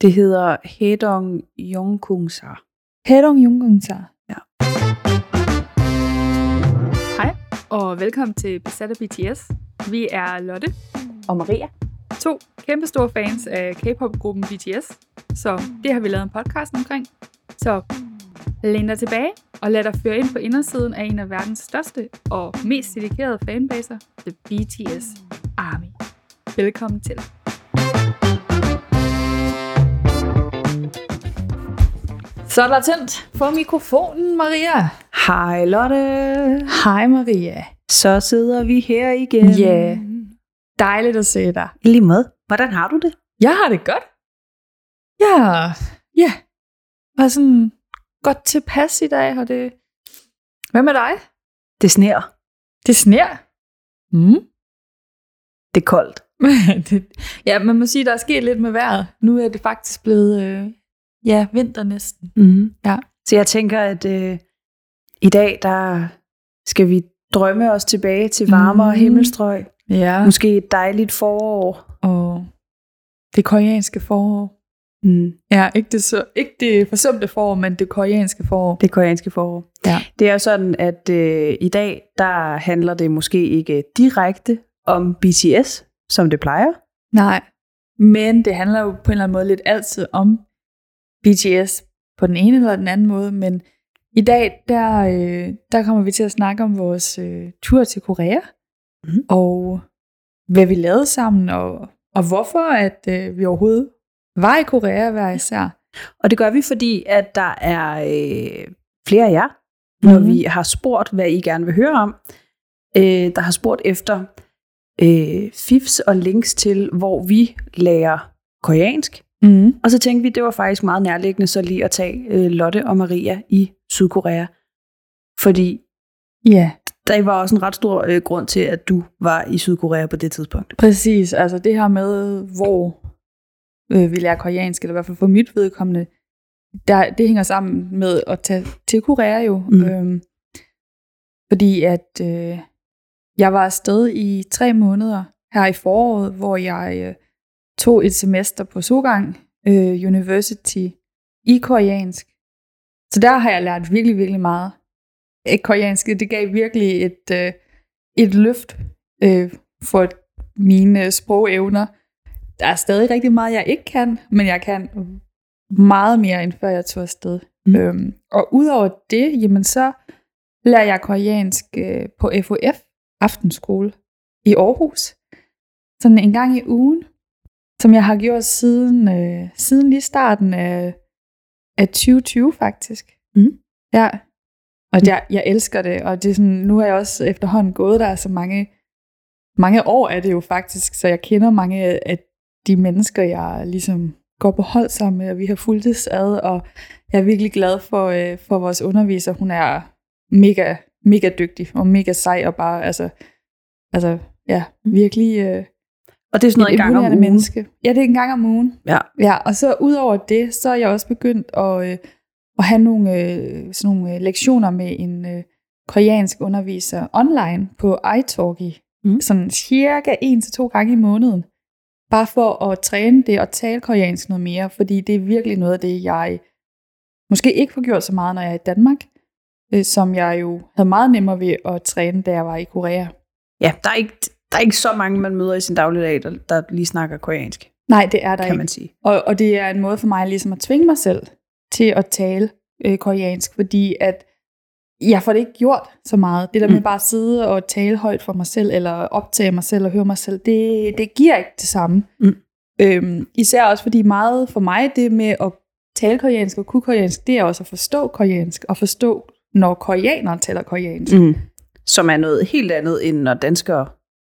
Det hedder Hedong Yongkungsa. Hedong Jungungsa. Ja. Hej, og velkommen til Besat af BTS. Vi er Lotte, Og Maria. to kæmpe store fans af K-pop-gruppen BTS, så det har vi lavet en podcast omkring. Så læn dig tilbage og lad dig føre ind på indersiden af en af verdens største og mest dedikerede fanbaser, The BTS Army. Velkommen til. Så er der tændt for mikrofonen, Maria. Hej Lotte. Hej Maria. Så sidder vi her igen. Ja. Dejligt at se dig. Lige med. Hvordan har du det? Jeg har det godt. Ja, ja. Jeg er sådan godt tilpas i dag, og det... Hvad med dig? Det sner. Det sner. Mm. Det er koldt. det, ja, man må sige, der er sket lidt med vejret. Nu er det faktisk blevet, øh, ja, vinter næsten. Mm-hmm. Ja. Så jeg tænker, at øh, i dag, der skal vi drømme os tilbage til varmere Mhm. himmelstrøg. Ja. Måske et dejligt forår. Og det koreanske forår. Mm. Ja, ikke det, så, ikke det forsømte forår, men det koreanske forår. Det koreanske forår. Ja. Det er sådan, at øh, i dag, der handler det måske ikke direkte om BTS, som det plejer. Nej, men det handler jo på en eller anden måde lidt altid om BTS på den ene eller den anden måde, men i dag, der, øh, der kommer vi til at snakke om vores øh, tur til Korea, Mhm. og hvad vi lavede sammen, og, og hvorfor at øh, vi overhovedet var i Korea hver især. Og det gør vi, fordi at der er øh, flere af jer, når Mhm. vi har spurgt, hvad I gerne vil høre om. Øh, der har spurgt efter øh, fifs og links til, hvor vi lærer koreansk. Mm. Og så tænkte vi, det var faktisk meget nærliggende så lige at tage øh, Lotte og Maria i Sydkorea. Fordi Ja, der var også en ret stor øh, grund til, at du var i Sydkorea på det tidspunkt. præcis. Altså det her med, hvor øh, vi lærer koreansk, eller i hvert fald for mit vedkommende, der, det hænger sammen med at tage til Korea jo. Mm. Øhm, fordi at øh, jeg var afsted i tre måneder her i foråret, hvor jeg øh, tog et semester på Sogang øh, University i koreansk. Så der har jeg lært virkelig, virkelig meget. Ikke koreansk, det gav virkelig et, øh, et løft øh, for mine sprogevner. Der er stadig rigtig meget, jeg ikke kan, men jeg kan meget mere, end før jeg tog afsted. Mm. Øhm, og udover det, jamen så lærer jeg koreansk øh, på FOF Aftenskole i Aarhus. Sådan en gang i ugen, som jeg har gjort siden, øh, siden lige starten af, af 2020 faktisk. Mm. Ja, og jeg, jeg elsker det, og det er sådan, nu har jeg også efterhånden gået der så mange, mange år er det jo faktisk, så jeg kender mange af de mennesker, jeg ligesom går på hold sammen med, og vi har fulgtes ad, og jeg er virkelig glad for, øh, for vores underviser. Hun er mega, mega dygtig og mega sej, og bare, altså, altså ja, virkelig øh, Og det er sådan noget et en gang om ugen. menneske. Ja, det er en gang om ugen. Ja. Ja, og så ud over det, så er jeg også begyndt at, øh, at have nogle, øh, sådan nogle øh, lektioner med en øh, koreansk underviser online på iTalki. Mm. Mm. Sådan cirka en til to gange i måneden. Bare for at træne det og tale koreansk noget mere, fordi det er virkelig noget af det, jeg måske ikke får gjort så meget, når jeg er i Danmark, øh, som jeg jo havde meget nemmere ved at træne, da jeg var i Korea. Ja, der er, ikke, der er ikke så mange, man møder i sin dagligdag, der, der lige snakker koreansk, Nej, det er der kan ikke. man sige. Og, og det er en måde for mig ligesom at tvinge mig selv til at tale øh, koreansk, fordi at jeg får det ikke gjort så meget. Det der med Mm. bare at sidde og tale højt for mig selv, eller optage mig selv og høre mig selv, det, det giver ikke det samme. Mm. Øhm, især også fordi meget for mig, det med at tale koreansk og kunne koreansk, det er også at forstå koreansk, og forstå, når koreanere taler koreansk. Mm. Som er noget helt andet, end når danskere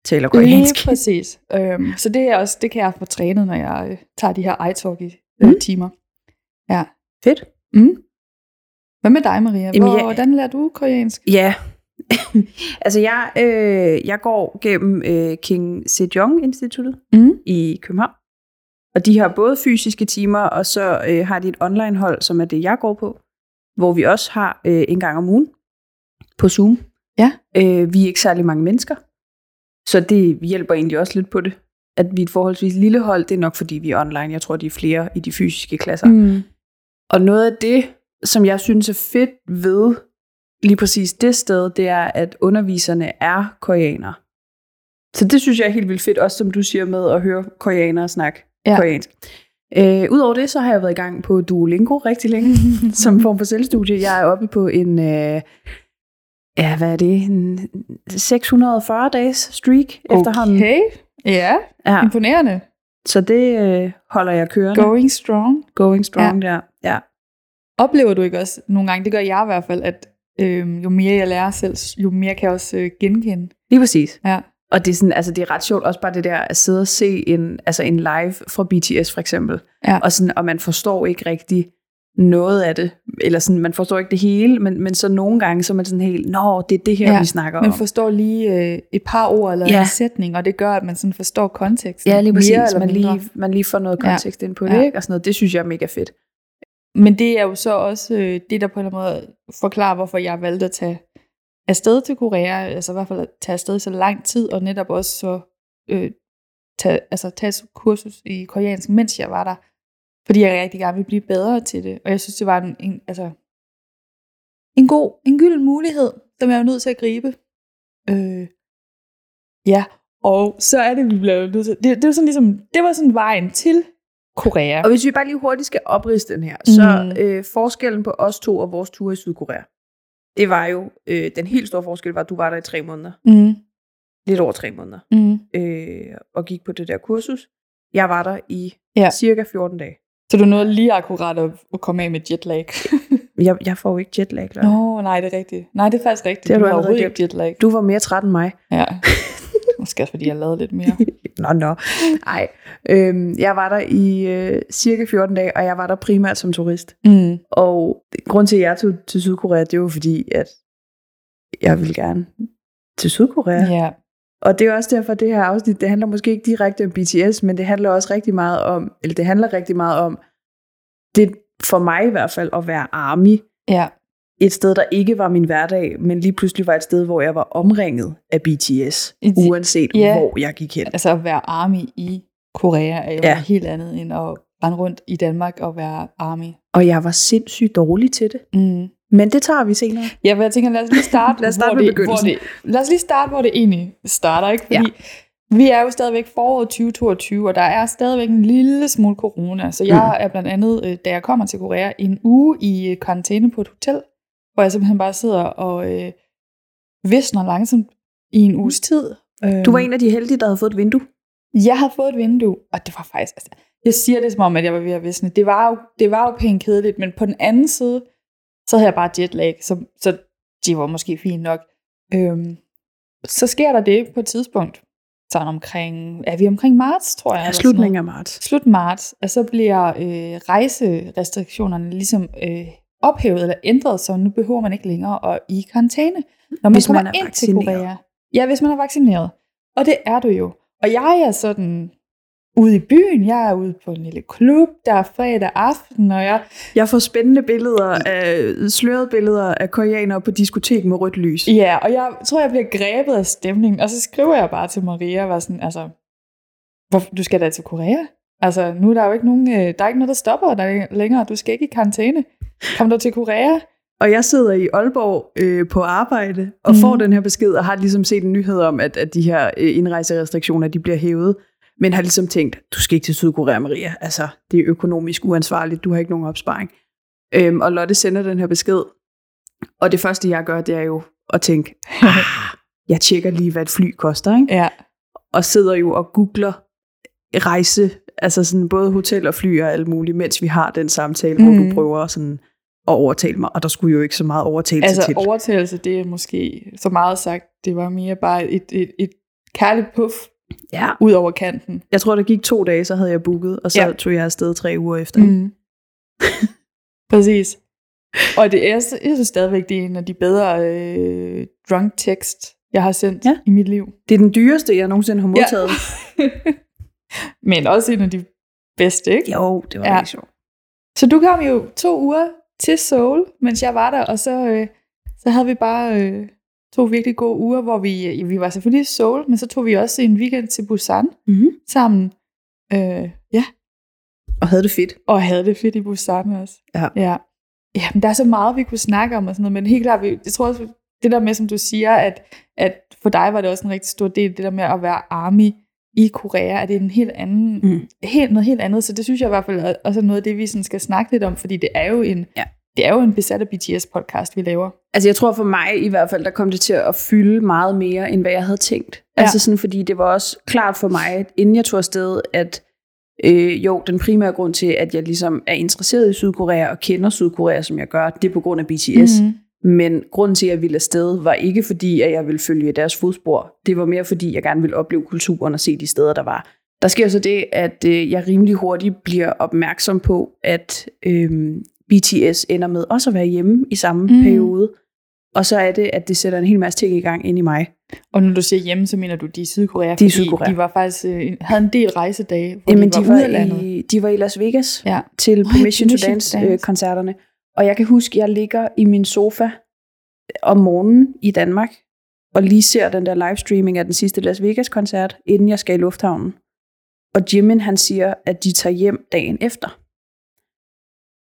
taler koreansk. Lige præcis. Øhm, så det, er også, det kan jeg få trænet, når jeg øh, tager de her iTalki-timer. Ja. Fedt. Mm. Hvad med dig, Maria? Jamen, Hvor, jeg- Hvordan lærer du koreansk? Ja. altså, jeg, øh, jeg går gennem øh, King Sejong Instituttet Mm. i København. Og de har både fysiske timer, og så øh, har de et online-hold, som er det, jeg går på, hvor vi også har øh, en gang om ugen på Zoom. Ja. Øh, vi er ikke særlig mange mennesker, så det hjælper egentlig også lidt på det. at vi er et forholdsvis lille hold. Det er nok, fordi vi er online. Jeg tror, de er flere i de fysiske klasser. Mm. Og noget af det, som jeg synes er fedt ved lige præcis det sted, det er, at underviserne er koreanere. Så det synes jeg er helt vildt fedt, også som du siger med at høre koreanere snakke Ja. koreansk. Øh, Udover det, så har jeg været i gang på Duolingo rigtig længe, som form for selvstudie. Jeg er oppe på en, øh, ja, hvad er det, en 640 dages streak efterhånden. Okay, ja, Ja, imponerende. så det øh, holder jeg kørende. Going strong. Going strong ja. der. Ja. Oplever du ikke også nogle gange, det gør jeg i hvert fald, at øh, jo mere jeg lærer selv, jo mere kan jeg også øh, genkende. Lige præcis. Ja. Og det er, sådan, altså det er ret sjovt også bare det der at sidde og se en, altså en live fra BTS for eksempel. Ja. Og, sådan, og man forstår ikke rigtig noget af det. Eller sådan, man forstår ikke det hele, men, men så nogle gange så er man sådan helt, nå, det er det her, Ja, ja, vi snakker Man om. forstår lige øh, et par ord eller Ja. en sætning, og det gør, at man sådan forstår konteksten. Ja, lige præcis. Mere eller Man mindre. lige, man lige får noget Ja. kontekst ind på Ja. det, ikke? Og sådan noget. Det synes jeg er mega fedt. Men det er jo så også øh, det, der på en eller anden måde forklarer, hvorfor jeg valgte at tage afsted til Korea, altså i hvert fald at tage afsted så lang tid, og netop også så øh, tage, altså tage kursus i koreansk, mens jeg var der. Fordi jeg rigtig gerne ville blive bedre til det. Og jeg synes, det var en, en, altså, en god, en gylden mulighed, som jeg var nødt til at gribe. Øh, ja, og så er det, vi blev nødt til. Det, det, var sådan ligesom, det var sådan vejen til Korea. Og hvis vi bare lige hurtigt skal opriste den her, så Mhm. øh, forskellen på os to og vores tur i Sydkorea, det var jo, øh, den helt store forskel var, at du var der i tre måneder. Mm, Lidt over tre måneder. mm. Øh, og gik på det der kursus. Jeg var der i ja. cirka 14 dage. Så du nåede lige akkurat at, at komme af med jetlag. Jeg, jeg får jo ikke jetlag, klar. Nå, nej, det er rigtigt. Nej, det er faktisk rigtigt. Det har du har allerede overhovedet ikke jetlag. Du var mere træt end mig. Ja. Måske også, fordi jeg lavede lidt mere. Nå, nå. Nej. Øhm, jeg var der i øh, cirka 14 dage, og jeg var der primært som turist. Mm. Og grund til, at jeg tog til Sydkorea, det var fordi, at jeg ville gerne til Sydkorea. Ja. Og det er også derfor, at det her afsnit, det handler måske ikke direkte om BTS, men det handler også rigtig meget om, eller det handler rigtig meget om, det for mig i hvert fald, at være army. Ja. Et sted, der ikke var min hverdag, men lige pludselig var et sted, hvor jeg var omringet af BTS, I- uanset Ja. hvor jeg gik hen. Altså at være army i Korea er jo Ja. helt andet end at rende rundt i Danmark og være army. Og jeg var sindssygt dårlig til det. Mm. Men det tager vi senere. Ja, men jeg tænker, lad os lige starte, Lad os starte hvor, med det, hvor det, lad os lige starte, hvor det egentlig starter, ikke? Fordi ja. vi er jo stadigvæk foråret 2022, og der er stadigvæk en lille smule corona. Så jeg Mm. er blandt andet, øh, da jeg kommer til Korea, en uge i øh, karantæne på et hotel, hvor jeg simpelthen bare sidder og øh, visner langsomt i en uges tid. Du var en af de heldige, der havde fået et vindue. Jeg havde fået et vindue, og det var faktisk... Altså, jeg siger det som om, at jeg var ved at visne. Det var jo, det var jo pænt kedeligt, men på den anden side, så havde jeg bare jetlag, så, så det var måske fint nok. Øhm, så sker der det på et tidspunkt, sådan omkring, er vi omkring marts, tror jeg? Ja, slutningen af marts. Slut marts, og så bliver øh, rejserestriktionerne ligesom øh, ophævet eller ændret, så nu behøver man ikke længere at i karantæne, når man Hvis kommer man ind vaccineret. til Korea. Ja, hvis man er vaccineret. Og det er du jo. Og jeg er sådan ude i byen, jeg er ude på en lille klub, der er fredag aften, og jeg, Jeg får spændende billeder af, slørede billeder af koreanere på diskotek med rødt lys. ja, og jeg tror, jeg bliver grebet af stemningen, og så skriver jeg bare til Maria, var sådan, altså, hvor, du skal da til Korea? Altså, nu er der jo ikke nogen, øh, der er ikke noget, der stopper dig længere, du skal ikke i karantæne. Kom du til Korea? Og jeg sidder i Aalborg øh, på arbejde og Mhm. får den her besked, og har ligesom set en nyhed om, at, at de her øh, indrejserestriktioner, de bliver hævet. Men har ligesom tænkt, du skal ikke til Sydkorea, Maria. Altså, det er økonomisk uansvarligt. Du har ikke nogen opsparing. Øhm, og Lotte sender den her besked. Og det første, jeg gør, det er jo at tænke, ah, jeg tjekker lige, hvad et fly koster. Ikke? Ja, og sidder jo og googler rejse, altså sådan både hotel og fly og alt muligt, mens vi har den samtale, mm. hvor Mhm. du prøver sådan at overtale mig, og der skulle jo ikke så meget overtalelse altså til. overtagelse, det er måske så meget sagt, det var mere bare et, et, et kærligt puff Ja. ud over kanten. Jeg tror, der gik to dage, så havde jeg booket, og så Ja. ja. tog jeg afsted tre uger efter. Mm. Præcis. Og det er, jeg synes stadigvæk, det er en af de bedre øh, drunk text, jeg har sendt Ja. ja. i mit liv. Det er den dyreste, jeg nogensinde har modtaget. Men også en af de bedste, ikke? Jo, det var Ja. ja. rigtig sjovt. Så du kom jo to uger til Seoul, mens jeg var der, og så, øh, så havde vi bare øh, To virkelig gode uger, hvor vi, vi var selvfølgelig i Seoul, men så tog vi også en weekend til Busan Mm-hmm. sammen. Øh, ja, Og havde det fedt. og havde det fedt i Busan også. Ja. ja. Ja, men der er så meget, vi kunne snakke om og sådan noget, men helt klart, vi- jeg tror også, det der med, som du siger, at, at for dig var det også en rigtig stor del, det der med at være army i Korea, at det er en helt anden, Mm. helt, noget helt andet, så det synes jeg i hvert fald også er noget af det, vi sådan skal snakke lidt om, fordi det er jo en, Ja. Det er jo en besat af BTS podcast, vi laver. Altså jeg tror for mig i hvert fald, der kom det til at fylde meget mere, end hvad jeg havde tænkt. Ja. Altså sådan, fordi det var også klart for mig, inden jeg tog afsted, at øh, jo, den primære grund til, at jeg ligesom er interesseret i Sydkorea og kender Sydkorea, som jeg gør, det er på grund af BTS. Mhm. Men grunden til, at jeg ville afsted, var ikke fordi, at jeg ville følge deres fodspor. Det var mere fordi, jeg gerne ville opleve kulturen og se de steder, der var. Der sker så det, at øh, jeg rimelig hurtigt bliver opmærksom på, at øh, BTS ender med også at være hjemme i samme mm. periode. Og så er det, at det sætter en hel masse ting i gang ind i mig. Og når du siger hjemme, så mener du, de er i Sydkorea? De er i Sydkorea. De var faktisk, øh, havde en del rejsedage, hvor Jamen, de var, de, var i, de var i Las Vegas Ja. til ja, Permission to. Dance-koncerterne. Og jeg kan huske, jeg ligger i min sofa om morgenen i Danmark, og lige ser den der livestreaming af den sidste Las Vegas-koncert, inden jeg skal i lufthavnen. Og Jimin, han siger, at de tager hjem dagen efter.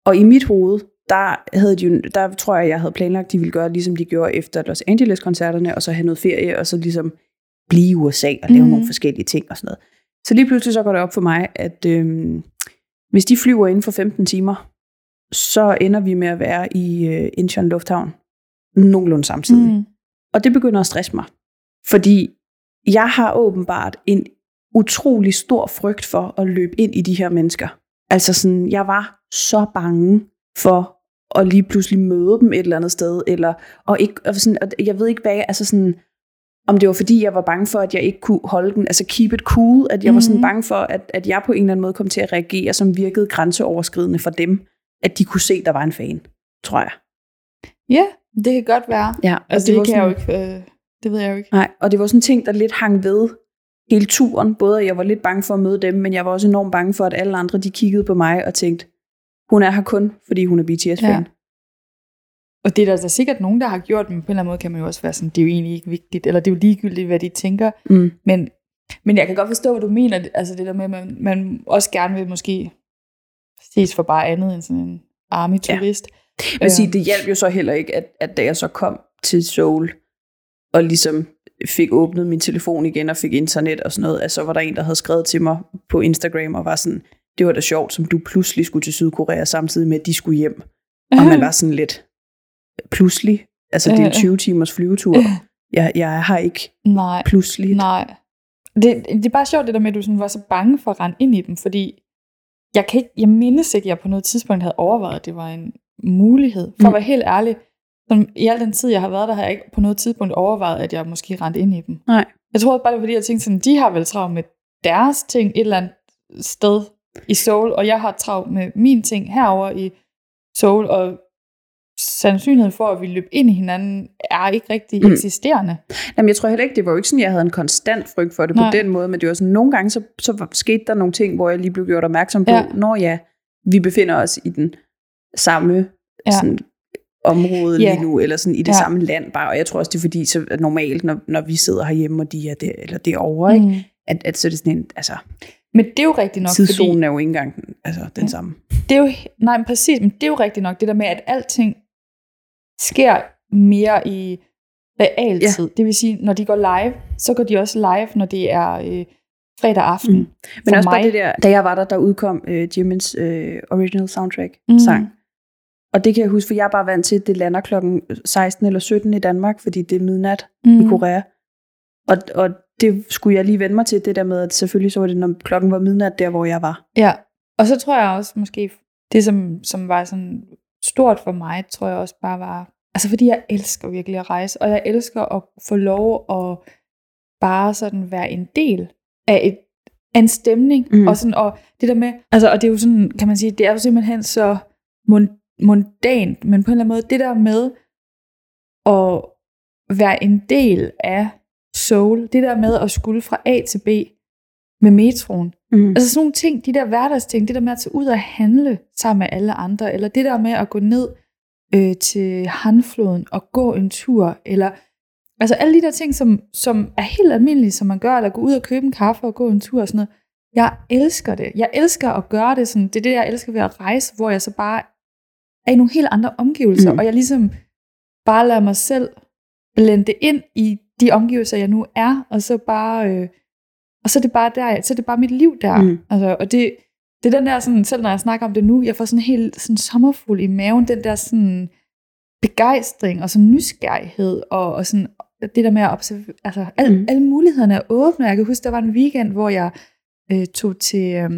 Og i mit hoved, der, havde de, der tror jeg, jeg havde planlagt, at de ville gøre, ligesom de gjorde efter Los Angeles-koncerterne, og så have noget ferie, og så ligesom blive i USA og lave Mhm. mm. nogle forskellige ting og sådan noget. Så lige pludselig så går det op for mig, at øhm, hvis de flyver inden for 15 timer, så ender vi med at være i øh, Incheon Lufthavn nogenlunde samtidig. Mm. Og det begynder at stresse mig. Fordi jeg har åbenbart en utrolig stor frygt for at løbe ind i de her mennesker. Altså sådan, jeg var så bange for at lige pludselig møde dem et eller andet sted, eller, og, ikke, og, sådan, og jeg ved ikke hvad, altså sådan, om det var fordi, jeg var bange for, at jeg ikke kunne holde den, altså keep it cool, at jeg mm-hmm. var sådan Mhm. bange for, at, at jeg på en eller anden måde kom til at reagere, som virkede grænseoverskridende for dem, at de kunne se, der var en fan, tror jeg. Ja, det kan godt være. Ja, Altså, det, det kan jeg jo sådan- ikke, øh, det ved jeg jo ikke. Nej, og det var sådan en ting, der lidt hang ved hele turen. Både at jeg var lidt bange for at møde dem, men jeg var også enormt bange for, at alle andre de kiggede på mig og tænkte, hun er her kun, fordi hun er BTS-fan. Ja. Og det er der, er sikkert nogen, der har gjort, men på en eller anden måde kan man jo også være sådan, det er jo egentlig ikke vigtigt, eller det er jo ligegyldigt, hvad de tænker. Mm. Men, men jeg kan godt forstå, hvad du mener, altså det der med, at man, man også gerne vil måske ses for bare andet end sådan en army-turist. Jeg vil sige, det hjalp jo så heller ikke, at, at da jeg så kom til Seoul, og ligesom fik åbnet min telefon igen og fik internet og sådan noget, at så var der en, der havde skrevet til mig på Instagram og var sådan, det var da sjovt, som du pludselig skulle til Sydkorea, samtidig med, at de skulle hjem. Og man var sådan lidt, pludselig, altså det er en 20 timers flyvetur. Jeg, jeg har ikke Nej, pludselig. nej. Det, det er bare sjovt, det der med, at du sådan var så bange for at rende ind i dem, fordi jeg, kan ikke, jeg mindes ikke, at jeg på noget tidspunkt havde overvejet, at det var en mulighed. For Mm. at være helt ærlig, som i al den tid, jeg har været der, har jeg ikke på noget tidspunkt overvejet, at jeg måske rendte ind i dem. Nej. Jeg tror bare, det var fordi, jeg tænkte sådan, de har vel travlt med deres ting et eller andet sted i Seoul, og jeg har travlt med min ting herover i Seoul, og sandsynligheden for, at vi løb ind i hinanden, er ikke rigtig Mm. eksisterende. Jamen, jeg tror heller ikke, det var jo ikke sådan, jeg havde en konstant frygt for det Nej. på den måde, men det var sådan, nogle gange, så, så skete der nogle ting, hvor jeg lige blev gjort opmærksom på, Ja. når ja, vi befinder os i den samme ja. sådan, område Ja. lige nu, eller sådan i det Ja. samme land bare, og jeg tror også, det er fordi, så normalt, når, når vi sidder herhjemme, og de er der, eller derovre, mm. ikke? At, at så er det sådan en, altså, Men det er jo rigtigt nok, fordi tidszonen er jo ikke engang altså, den Ja. samme. det er jo, nej, men præcis, men det er jo rigtigt nok, det der med, at alting sker mere i realtid. Ja. Det vil sige, når de går live, så går de også live, når det er øh, fredag aften. Mm. Men For også bare mig- det der, da jeg var der, der udkom øh, Jimins øh, original soundtrack Mm. Og det kan jeg huske, for jeg er bare vant til, at det lander klokken 16 eller 17 i Danmark, fordi det er midnat mm. i Korea. Og, og det skulle jeg lige vende mig til, det der med, at selvfølgelig så var det, når klokken var midnat, der hvor jeg var. Ja, og så tror jeg også måske, det som, som var sådan stort for mig, tror jeg også bare var, altså fordi jeg elsker virkelig at rejse, og jeg elsker at få lov at bare sådan være en del af, et, af en stemning, Mm. og, sådan, og det der med, altså og det er jo sådan, kan man sige, det er jo simpelthen så mon- mondant, men på en eller anden måde, det der med at være en del af soul, det der med at skulle fra A til B med metroen, Mm. Altså sådan nogle ting, de der hverdagsting, det der med at tage ud og handle sammen med alle andre, eller det der med at gå ned øh, til Hanfloden og gå en tur, eller altså alle de der ting, som, som er helt almindelige, som man gør, eller gå ud og købe en kaffe og gå en tur og sådan noget. Jeg elsker det. Jeg elsker at gøre det sådan. Det er det, jeg elsker ved at rejse, hvor jeg så bare er i nogle helt andre omgivelser, Mm. og jeg ligesom bare lader mig selv blende ind i de omgivelser, jeg nu er, og så bare, øh, og så er det bare der, så er det bare mit liv der. Mm. Altså, og det, det er den der, sådan, selv når jeg snakker om det nu, jeg får sådan helt sådan sommerfuld i maven, den der sådan begejstring og sådan nysgerrighed, og, og sådan det der med at observere, altså al, Mm. alle mulighederne er åbne. Jeg kan huske, der var en weekend, hvor jeg øh, tog til, øh,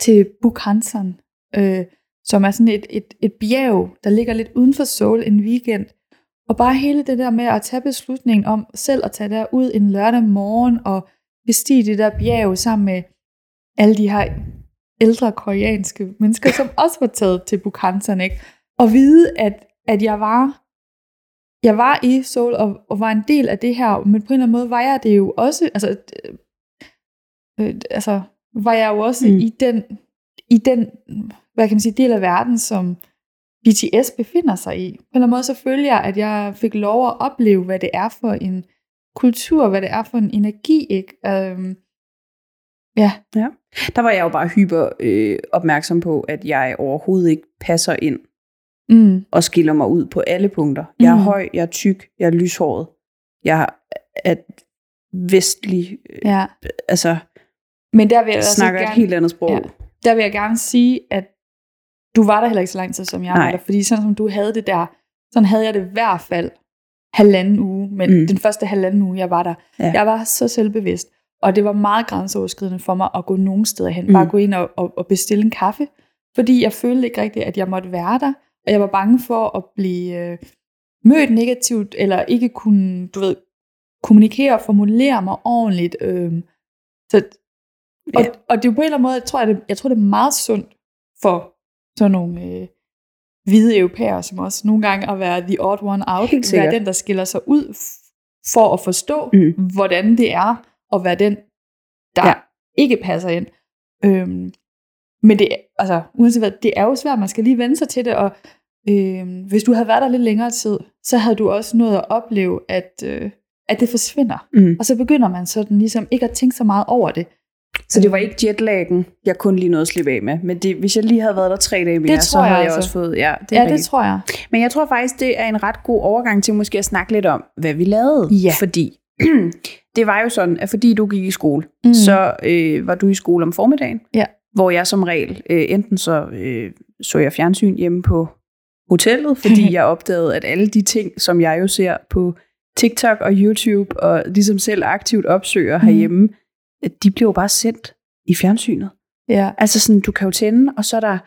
til Bukhansan, øh, som er sådan et, et, et bjerg, der ligger lidt uden for Seoul en weekend. Og bare hele det der med at tage beslutningen om selv at tage derud en lørdag morgen og bestige det der bjerg sammen med alle de her ældre koreanske mennesker, som også var taget til Bukhansan, ikke? Og vide, at, at jeg var jeg var i Seoul og, og var en del af det her, men på en eller anden måde var jeg det jo også, altså, øh, øh, altså var jeg jo også mm. i den, i den, hvad kan man sige, del af verden, som BTS befinder sig i. På en eller anden måde så følger jeg, at jeg fik lov at opleve, hvad det er for en kultur, hvad det er for en energi, ikke? Øhm, ja, Der var jeg jo bare hyper øh, opmærksom på, at jeg overhovedet ikke passer ind mm, og skiller mig ud på alle punkter. Jeg er Mm. høj, jeg er tyk, jeg er lyshåret. Jeg er vestlig, øh, ja. altså Men der vil jeg snakker et gerne, helt andet sprog. Ja. der vil jeg gerne sige, at du var der heller ikke så lang tid, som jeg Nej. var der. Fordi sådan som du havde det der, sådan havde jeg det i hvert fald halvanden uge. Men Mm. den første halvanden uge, jeg var der, Ja. jeg var så selvbevidst. Og det var meget grænseoverskridende for mig at gå nogen steder hen. Mm. Bare gå ind og, og, og bestille en kaffe. Fordi jeg følte ikke rigtigt, at jeg måtte være der. Og jeg var bange for at blive øh, mødt negativt, eller ikke kunne, du ved, kommunikere og formulere mig ordentligt. Øh, så, og, Ja. og det er på en eller anden måde, jeg tror, at det, jeg tror, det er meget sundt for sådan nogle øh, hvide europæere, som også nogle gange at være the odd one out. Helt sikkert. være den, der skiller sig ud for at forstå, Mm. hvordan det er at være den, der Ja. ikke passer ind. Øhm, men det, altså, uanset hvad, det er jo svært, man skal lige vende sig til det, og øhm, hvis du havde været der lidt længere tid, så havde du også nået at opleve, at, øh, at det forsvinder. Mm. Og så begynder man sådan ligesom ikke at tænke så meget over det. Så det var ikke jetlaggen, jeg kun lige nåede at slippe af med. Men det, hvis jeg lige havde været der tre dage mere, Det så jeg havde jeg altså. også fået... Ja, det Ja, det tror jeg. Men jeg tror faktisk, det er en ret god overgang til måske at snakke lidt om, hvad vi lavede. Ja. Fordi det var jo sådan, at fordi du gik i skole, mm. Mm. så øh, var du i skole om formiddagen. Ja. Hvor jeg som regel, øh, enten så øh, så jeg fjernsyn hjemme på hotellet, fordi jeg opdagede, at alle de ting, som jeg jo ser på TikTok og YouTube, og ligesom selv aktivt opsøger herhjemme, at de bliver jo bare sendt i fjernsynet. Ja. Altså sådan, du kan jo tænde, og så er der,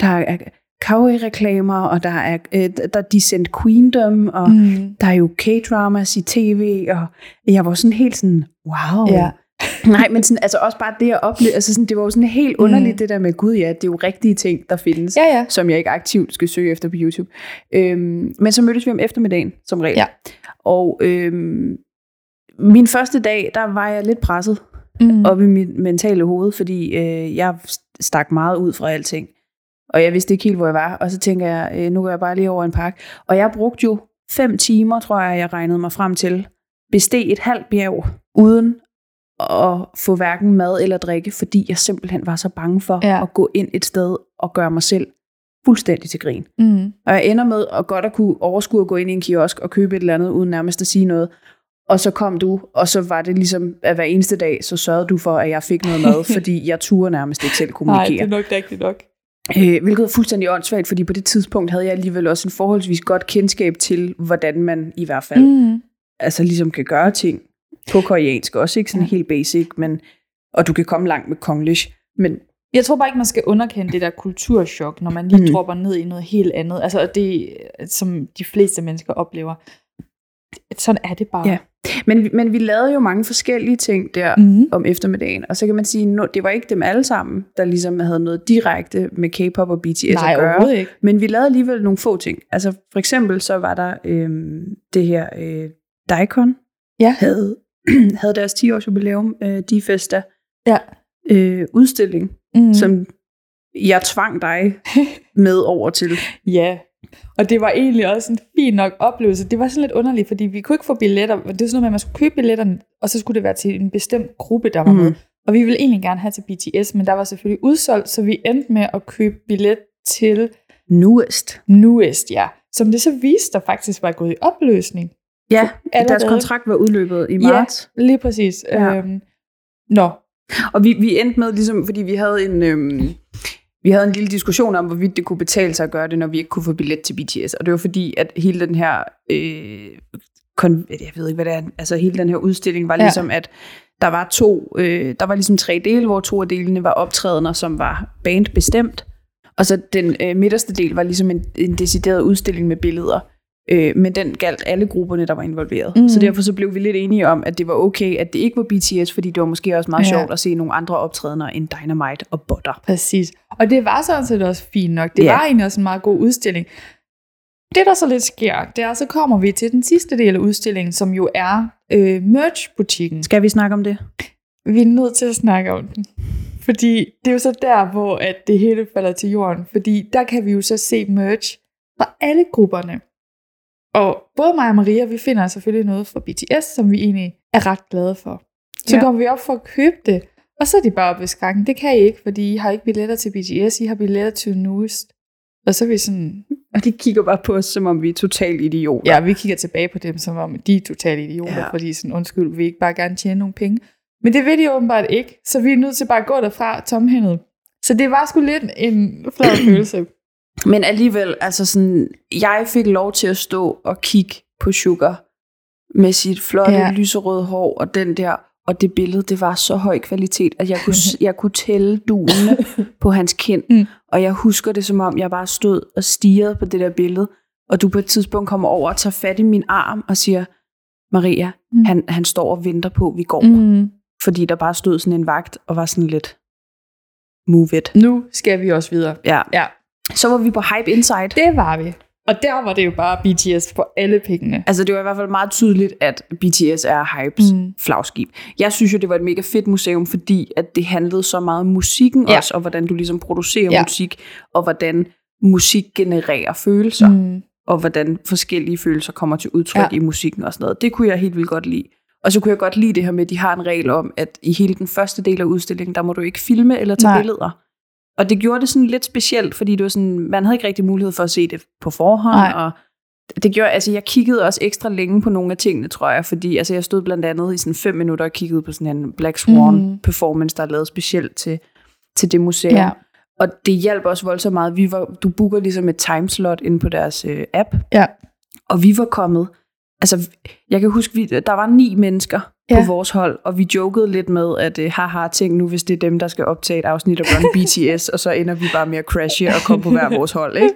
der er Kawi-reklamer, og der er, øh, der er de sendt Queendom, og mm. Mm. der er jo K-dramas i tv, og jeg var sådan helt sådan, wow. Ja. Nej, men sådan, altså også bare det at opleve, altså sådan, det var jo sådan helt underligt, Mm. det der med, gud ja, det er jo rigtige ting, der findes, Ja, ja. som jeg ikke aktivt skal søge efter på YouTube. Øhm, men så mødtes vi om eftermiddagen, som regel. Ja. Og øhm, min første dag, der var jeg lidt presset, Mm. op i mit mentale hoved, fordi øh, jeg stak meget ud fra alting. Og jeg vidste ikke helt, hvor jeg var. Og så tænker jeg, øh, nu går jeg bare lige over en park. Og jeg brugte jo fem timer, tror jeg, jeg regnede mig frem til, besteg et halvt bjerg, uden at få hverken mad eller drikke, fordi jeg simpelthen var så bange for Ja. at gå ind et sted og gøre mig selv fuldstændig til grin. Mm. Og jeg ender med at godt at kunne overskue at gå ind i en kiosk og købe et eller andet, uden nærmest at sige noget. Og så kom du, og så var det ligesom, at hver eneste dag, så sørgede du for, at jeg fik noget mad, fordi jeg turde nærmest ikke selv Nej, kommunikere. det er nok rigtigt nok. Øh, hvilket er fuldstændig åndssvagt, fordi på det tidspunkt havde jeg alligevel også en forholdsvis godt kendskab til, hvordan man i hvert fald Mm. altså ligesom kan gøre ting på koreansk. Også ikke sådan Ja. helt basic, men, og du kan komme langt med konglish. Men Jeg tror bare ikke, man skal underkende det der kulturschok, når man lige mm. dropper ned i noget helt andet. Altså det, som de fleste mennesker oplever. Sådan er det bare. Ja. Men, men vi lavede jo mange forskellige ting der Mm. om eftermiddagen, og så kan man sige, no, det var ikke dem alle sammen, der ligesom havde noget direkte med K-pop og BTS Nej, at gøre. ikke. Men vi lavede alligevel nogle få ting. Altså for eksempel så var der øhm, det her øh, Daikon, Ja. havde, havde deres 10 års jubilæum, øh, Difesta, Ja. øh, udstilling, mm. som jeg tvang dig med over til. Ja, Og det var egentlig også en fin nok oplevelse. Det var sådan lidt underligt, fordi vi kunne ikke få billetter. Det var sådan noget med, at man skulle købe billetterne, og så skulle det være til en bestemt gruppe, der var Mhm. med. Og vi ville egentlig gerne have til BTS, men der var selvfølgelig udsolgt, så vi endte med at købe billet til Nuest. Nuest, ja. Som det så viste, der faktisk var gået i opløsning. Ja, deres Allerede. kontrakt var udløbet i Ja. marts. Lige præcis. Ja. Ja. Øhm, nå, Og vi, vi endte med, ligesom, fordi vi havde en... Øhm, vi havde en lille diskussion om, hvorvidt det kunne betale sig at gøre det, når vi ikke kunne få billet til BTS. Og det var fordi, at hele den her... Øh, kon, jeg ved ikke, hvad det er. Altså hele den her udstilling var Ja. ligesom, at der var to... Øh, der var ligesom tre dele, hvor to af delene var optrædener, som var bandbestemt. Og så den øh, midterste del var ligesom en, en decideret udstilling med billeder. Øh, men den galt alle grupperne, der var involveret. Mm. Så derfor så blev vi lidt enige om, at det var okay, at det ikke var BTS, fordi det var måske også meget Ja. ja. sjovt at se nogle andre optrædener end Dynamite og Butter. præcis. Og det var sådan set også fint nok. Det Ja. var egentlig også en meget god udstilling. Det, der så lidt sker, det er, så kommer vi til den sidste del af udstillingen, som jo er øh, merch-butikken. Skal vi snakke om det? Vi er nødt til at snakke om den. Fordi det er jo så der, hvor at det hele falder til jorden. Fordi der kan vi jo så se merch fra alle grupperne. Og både mig og Maria, vi finder selvfølgelig noget fra BTS, som vi egentlig er ret glade for. Så Ja. kommer vi op for at købe det, og så er de bare oppe ved skranken. Det kan I ikke, fordi I har ikke billetter til BTS, I har billetter til Newest. Og så er vi sådan, Og de kigger bare på os, som om vi er totalt idioter. ja, vi kigger tilbage på dem, som om de er totalt idioter, Ja. fordi sådan, undskyld, vi ikke bare gerne tjene nogle penge. Men det vil de åbenbart ikke, så vi er nødt til bare at gå derfra tomhændet. Så det var sgu lidt en flad følelse. Men alligevel, altså sådan, jeg fik lov til at stå og kigge på Sugar med sit flotte ja. Lyserøde hår og den der, og det billede, det var så høj kvalitet, at jeg kunne, jeg kunne tælle dunene på hans kind. Mm. Og jeg husker det, som om jeg bare stod og stirrede på det der billede, og du på et tidspunkt kommer over og tager fat i min arm og siger, Maria, mm. Han, han står og venter på, at vi går. Mm. Fordi der bare stod sådan en vagt og var sådan lidt, move it. Nu skal vi også videre. Ja. Ja, Så var vi på Hype Inside. det var vi. Og der var det jo bare BTS for alle pengene. Altså, det var i hvert fald meget tydeligt, at BTS er Hypes mm. Flagskib. Jeg synes jo, det var et mega fedt museum, fordi at det handlede så meget om musikken ja. Også, og hvordan du ligesom producerer ja. Musik, og hvordan musik genererer følelser, mm. Og hvordan forskellige følelser kommer til udtryk. Ja. i musikken og sådan noget. Det kunne jeg helt vildt godt lide. Og så kunne jeg godt lide det her med, at de har en regel om, at i hele den første del af udstillingen, der må du ikke filme eller tage Nej. billeder. Og det gjorde det sådan lidt specielt, fordi det var sådan, man havde ikke rigtig mulighed for at se det på forhånd, Nej. og det gjorde, altså jeg kiggede også ekstra længe på nogle af tingene, tror jeg, fordi altså jeg stod blandt andet i sådan fem minutter og kiggede på sådan en Black Swan Mhm. performance, der er lavet specielt til, til det museum. Ja. Og det hjalp også voldsomt meget. Vi var, du booker ligesom et timeslot ind på deres øh, app, Ja. og vi var kommet, altså jeg kan huske, vi, der var ni mennesker ja. På vores hold, og vi jokede lidt med, at øh, haha, tænk nu, hvis det er dem, der skal optage et afsnit og run BTS, og så ender vi bare med at crashe og komme på hver vores hold, ikke?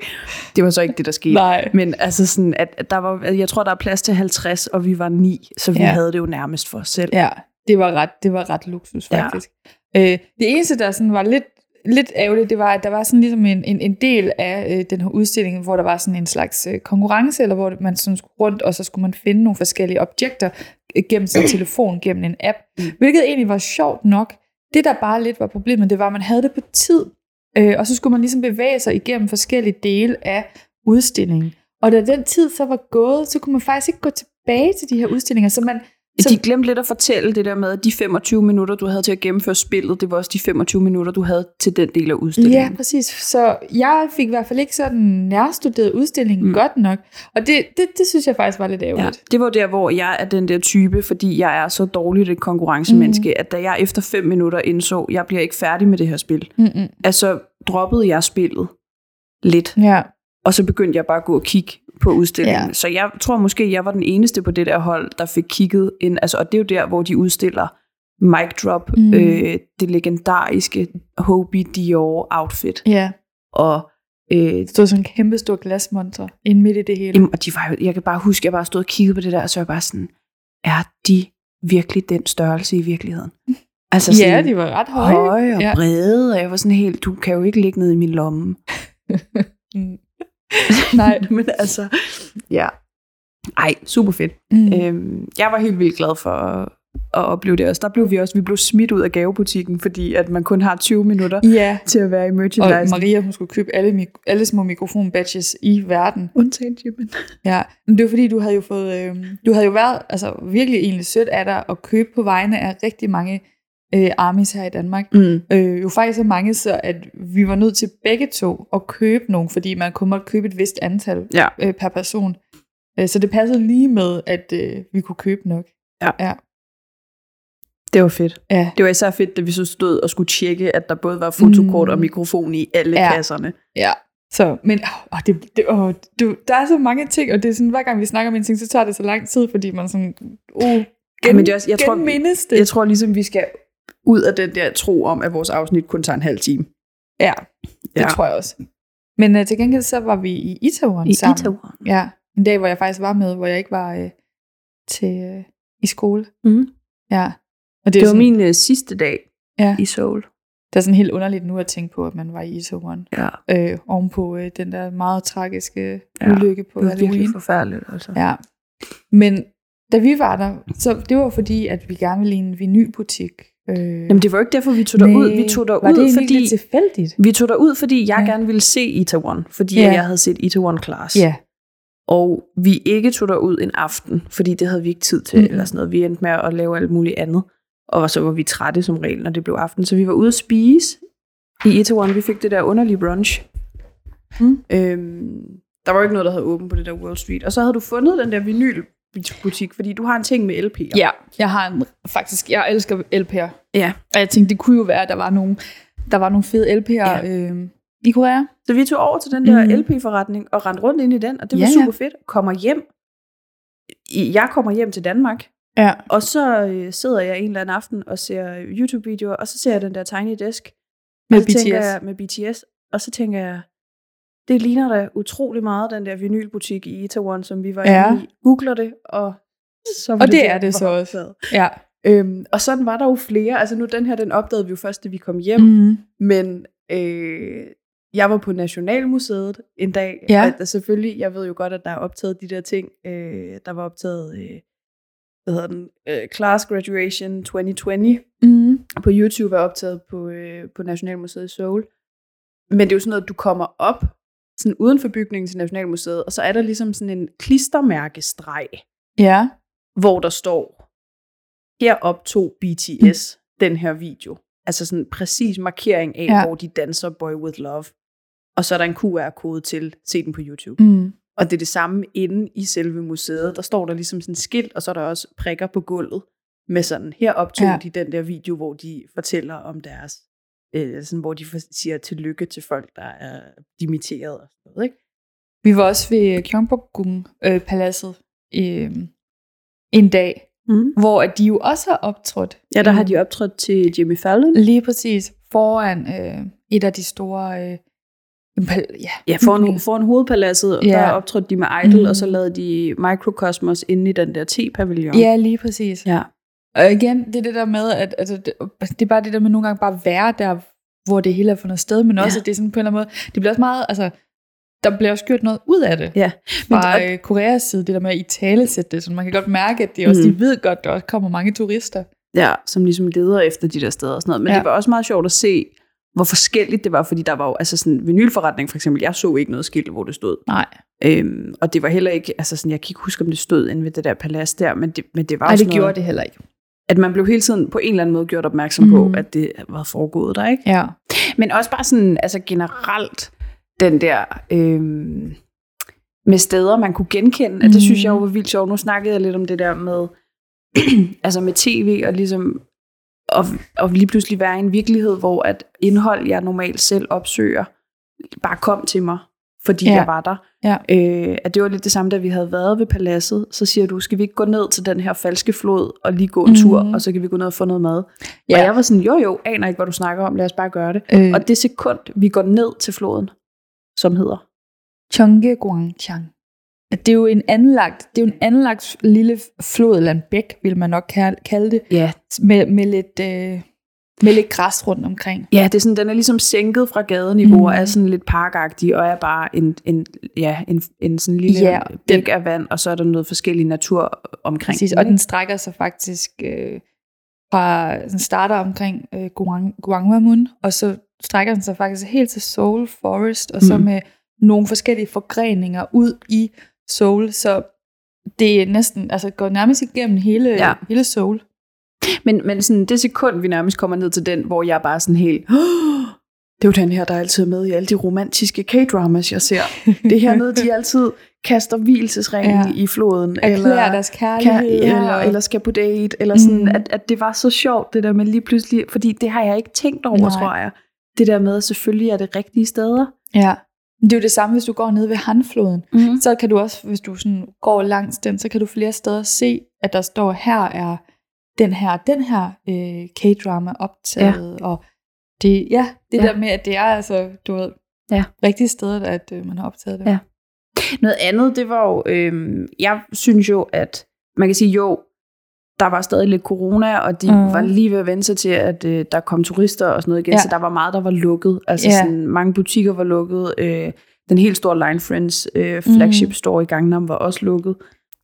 Det var så ikke det, der skete. Nej. Men altså sådan, at der var, jeg tror, der er plads til 50, og vi var ni, så vi ja. Havde det jo nærmest for os selv. Ja, det var ret, det var ret luksus faktisk. Ja. Øh, det eneste, der sådan var lidt, lidt ærgerligt, det var, at der var sådan ligesom en, en, en del af øh, den her udstilling, hvor der var sådan en slags øh, konkurrence, eller hvor man sådan skulle rundt, og så skulle man finde nogle forskellige objekter øh, gennem sin telefon, gennem en app, Mm. hvilket egentlig var sjovt nok. Det, der bare lidt var problemet, det var, at man havde det på tid, øh, og så skulle man ligesom bevæge sig igennem forskellige dele af udstillingen. Og da den tid så var gået, så kunne man faktisk ikke gå tilbage til de her udstillinger, så man Så... De glemte lidt at fortælle det der med, at de 25 minutter, du havde til at gennemføre spillet, det var også de 25 minutter, du havde til den del af udstillingen. Ja, præcis. Så jeg fik i hvert fald ikke sådan nærstuderet udstillingen Mm. godt nok. Og det, det, det synes jeg faktisk var lidt Ja, ærgerligt. det var der, hvor jeg er den der type, fordi jeg er så dårligt et konkurrencemenneske, mm. at da jeg efter fem minutter indså, at jeg bliver ikke færdig med det her spil, Mm-mm. altså droppede jeg spillet lidt, Ja. Og så begyndte jeg bare at gå og kigge på udstillingen. Ja. Så jeg tror måske, jeg var den eneste på det der hold, der fik kigget ind, altså, og det er jo der, hvor de udstiller Mic Drop, mm. Øh, det legendariske Hobie Dior outfit, Ja. og øh, Det stod sådan en kæmpe stor glasmonter ind midt i det hele. Jamen, og de var jo, jeg kan bare huske, jeg bare stod og kiggede på det der, og så var jeg bare sådan, er de virkelig den størrelse i virkeligheden? Altså ja, de var ret høje. høje og Ja. brede, og jeg var sådan helt, du kan jo ikke ligge ned i min lomme. Mm. Nej. Men altså, ja. Ej, super fedt. Mm. Øhm, jeg var helt vildt glad for, at opleve det også. Der blev vi også, vi blev smidt ud af gavebutikken, fordi at man kun har 20 minutter Ja. til at være i Og merchandise. Maria, hun skulle købe alle, alle små mikrofon-badges i verden. Undtagen Jimin. Ja, men det var fordi, du havde jo fået, øh, du havde jo været altså, virkelig egentlig sødt af dig at købe på vegne af rigtig mange øh, armies her i Danmark. Mm. Øh, jo faktisk så mange, så at vi var nødt til begge to at købe nogle, fordi man kun måtte købe et vist antal Ja. øh, per person. Øh, så det passede lige med, at øh, vi kunne købe nok. Ja. ja. Det var fedt. Ja, Det var især fedt, da vi så stod og skulle tjekke, at der både var fotokort Mm. og mikrofon i alle Ja. kasserne. ja. Så, men åh, det, det, åh, du, der er så mange ting, og det er sådan, hver gang vi snakker om en ting, så tager det så lang tid, fordi man sådan, uh, gen, Ja, men det er også, jeg, tror, genmindes det. jeg tror ligesom, vi skal ud af den der tro om, at vores afsnit kun tager en halv time. Ja, det Ja. tror jeg også. Men uh, til gengæld så var vi i Itaewon I sammen. Itaewon. Ja, en dag, hvor jeg faktisk var med, hvor jeg ikke var uh, til, uh, i skole. Mm. Ja. Og det, Det var sådan, min uh, sidste dag Ja. i Seoul. det er sådan helt underligt nu at tænke på, at man var i Itaewon. Ja, Øh, ovenpå øh, den der meget tragiske Ja, ulykke på det var virkelig Halloween. forfærdeligt. Altså. Ja. Men da vi var der, så det var fordi, at vi gerne ville i en vinylbutik. Øh, Jamen, det var jo ikke derfor, vi tog derud. Vi tog var det derud, egentlig fordi... tilfældigt? Vi tog derud, fordi jeg Ja. gerne ville se Itaewon, fordi Ja. jeg havde set Itaewon Class. Ja. Og vi ikke tog derud en aften, fordi det havde vi ikke tid til, mm. eller sådan noget. Vi endte med at lave alt muligt andet. Og så var vi trætte som regel, når det blev aften. Så vi var ude at spise i Itaewon. Vi fik det der underlige brunch. Mm. Øhm, der var jo ikke noget, der havde åbent på det der Wall Street. Og så havde du fundet den der vinylbutik, fordi du har en ting med LP'er. Ja, jeg har en, faktisk, jeg elsker LP'er. Ja. Og jeg tænkte, det kunne jo være, at der var nogle, der var nogle fede LP'er Ja. øh, i Korea. Så vi tog over til den der mm. LP-forretning og rendte rundt ind i den, og det var Ja, super fedt. Kommer hjem. Jeg kommer hjem til Danmark, Ja. og så øh, sidder jeg en eller anden aften og ser YouTube-videoer, og så ser jeg den der Tiny Desk Med BTS. jeg, med BTS. Og så tænker jeg, det ligner da utrolig meget den der vinylbutik i Itaewon, som vi var Ja. inde i. Googler det, og så var Og det der, er det så også. Ja. Øhm, og sådan var der jo flere. Altså nu, den her, den opdagede vi jo først, da vi kom hjem. Mm. Men øh, jeg var på Nationalmuseet en dag. Ja. Og der selvfølgelig, jeg ved jo godt, at der er optaget de der ting. Øh, der var optaget, øh, hvad hedder den, øh, Class Graduation 2020 Mm. på YouTube er optaget på, øh, på Nationalmuseet i Seoul. Men det er jo sådan noget, du kommer op sådan uden for bygningen til Nationalmuseet, og så er der ligesom sådan en klistermærkestreg, Ja. hvor der står, her optog BTS den her video. Altså sådan en præcis markering af, Ja. hvor de danser Boy With Love. Og så er der en QR-kode til, se den på YouTube. Mm. Og det er det samme inde i selve museet. Der står der ligesom sådan et skilt, og så er der også prikker på gulvet med sådan, her optog ja. de den der video, hvor de fortæller om deres, øh, sådan, hvor de siger tillykke til folk, der er dimitteret og sådan noget, ikke? Vi var også ved Gyeongbokgung-paladset øh, en dag, Mm. hvor at de jo også har optrådt. Ja, der har de optrådt til Jimmy Fallon. Lige præcis foran øh, et af de store... Øh, ja, Ja, foran, foran hovedpaladset, Ja. der optrådte de med Idol, Mm. og så lavede de Microcosmos inde i den der te-pavillon. ja, lige præcis. ja. Og igen, det er det der med, at altså, det, det er bare det der med nogle gange bare være der, hvor det hele er fundet sted, men også, Ja. at det er sådan på en eller anden måde, det bliver også meget, altså, der bliver også gjort noget ud af det. Ja, men Fra det- øh, Koreas side, det der med at i tale sætte det, så man kan godt mærke, at de også, Mhm. de ved godt, der også kommer mange turister. Ja, som ligesom leder efter de der steder og sådan noget. Men Ja. det var også meget sjovt at se, hvor forskelligt det var, fordi der var jo, altså sådan vinylforretning for eksempel, jeg så ikke noget skilt, hvor det stod. Nej, Øhm, og det var heller ikke, altså sådan, jeg kan ikke huske, om det stod inde ved det der palads der, men det, men det var Ej, også det noget, gjorde det heller ikke. At man blev hele tiden på en eller anden måde gjort opmærksom på, Mhm. at det var foregået der, ikke? Ja. Men også bare sådan, altså generelt, den der, øhm, med steder, man kunne genkende, at det Mhm. synes jeg jo var vildt sjovt. Nu snakkede jeg lidt om det der med, altså med tv, og ligesom, og, og lige pludselig være i en virkelighed, hvor at indhold, jeg normalt selv opsøger, bare kom til mig, fordi Ja. jeg var der. Ja. Øh, at det var lidt det samme, da vi havde været ved paladset. Så siger du, skal vi ikke gå ned til den her falske flod, og lige gå en Mhm. tur, og så kan vi gå ned og få noget mad. Ja. Og jeg var sådan, jo jo, aner ikke, hvad du snakker om, lad os bare gøre det. Øh, Og det sekund, vi går ned til floden, som hedder, Cheonggyeguangchang. Det er jo en anlagt, det er jo en anlagt lille flod, eller en bæk, vil man nok kalde- kalde det, ja, med, med lidt, øh, Med lidt græs rundt omkring. Ja, det er sådan, den er ligesom sænket fra gadeniveau, mm. Og er sådan lidt parkagtig, og er bare en, en, ja, en, en sådan lille Ja, bæk af vand, og så er der noget forskellig natur omkring. Præcis, og den strækker sig faktisk øh, fra, den starter omkring øh, Guang, Guangwamun, og så strækker den sig faktisk helt til Seoul Forest, og så Mm. med nogle forskellige forgreninger ud i Seoul, så det er næsten, altså går nærmest igennem hele, ja. hele Seoul. Men, men sådan det sekund, vi nærmest kommer ned til den, hvor jeg bare sådan helt... Det er jo den her, der er altid med i alle de romantiske K-dramas, jeg ser. Det her noget, de altid kaster hvilesesringen ja. I floden. Erklærer deres kærlighed. kan, ja, eller, eller skal på date, eller sådan, mm. At, at det var så sjovt, det der med lige pludselig, fordi det har jeg ikke tænkt over, Nej. tror jeg. Det der med, at selvfølgelig er det rigtige steder. Ja. Det er jo det samme, hvis du går ned ved Hanfloden. Mm. Så kan du også, hvis du sådan går langs den, så kan du flere steder se, at der står, her er den her, den her øh, K-drama optaget. Ja. Og det, ja, det Ja. der med, at det er altså, du ved, Ja. rigtige steder, at øh, man har optaget det. Ja. Noget andet, det var jo, øh, jeg synes jo, at man kan sige, jo, der var stadig lidt corona, og de mm. Var lige ved at vende sig til, at øh, der kom turister og sådan noget igen, ja. Så der var meget, der var lukket. Altså Ja. sådan, mange butikker var lukket. Øh, den helt store Line Friends øh, flagship Mhm. store i Gangnam var også lukket.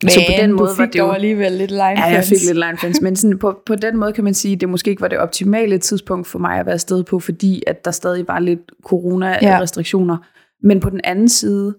Men så på den måde du var fik det jo... dog alligevel lidt line Ja, jeg fik lidt line friends, men sådan på, på den måde kan man sige, at det måske ikke var det optimale tidspunkt for mig at være afsted på, fordi at der stadig var lidt corona-restriktioner. Men på den anden side,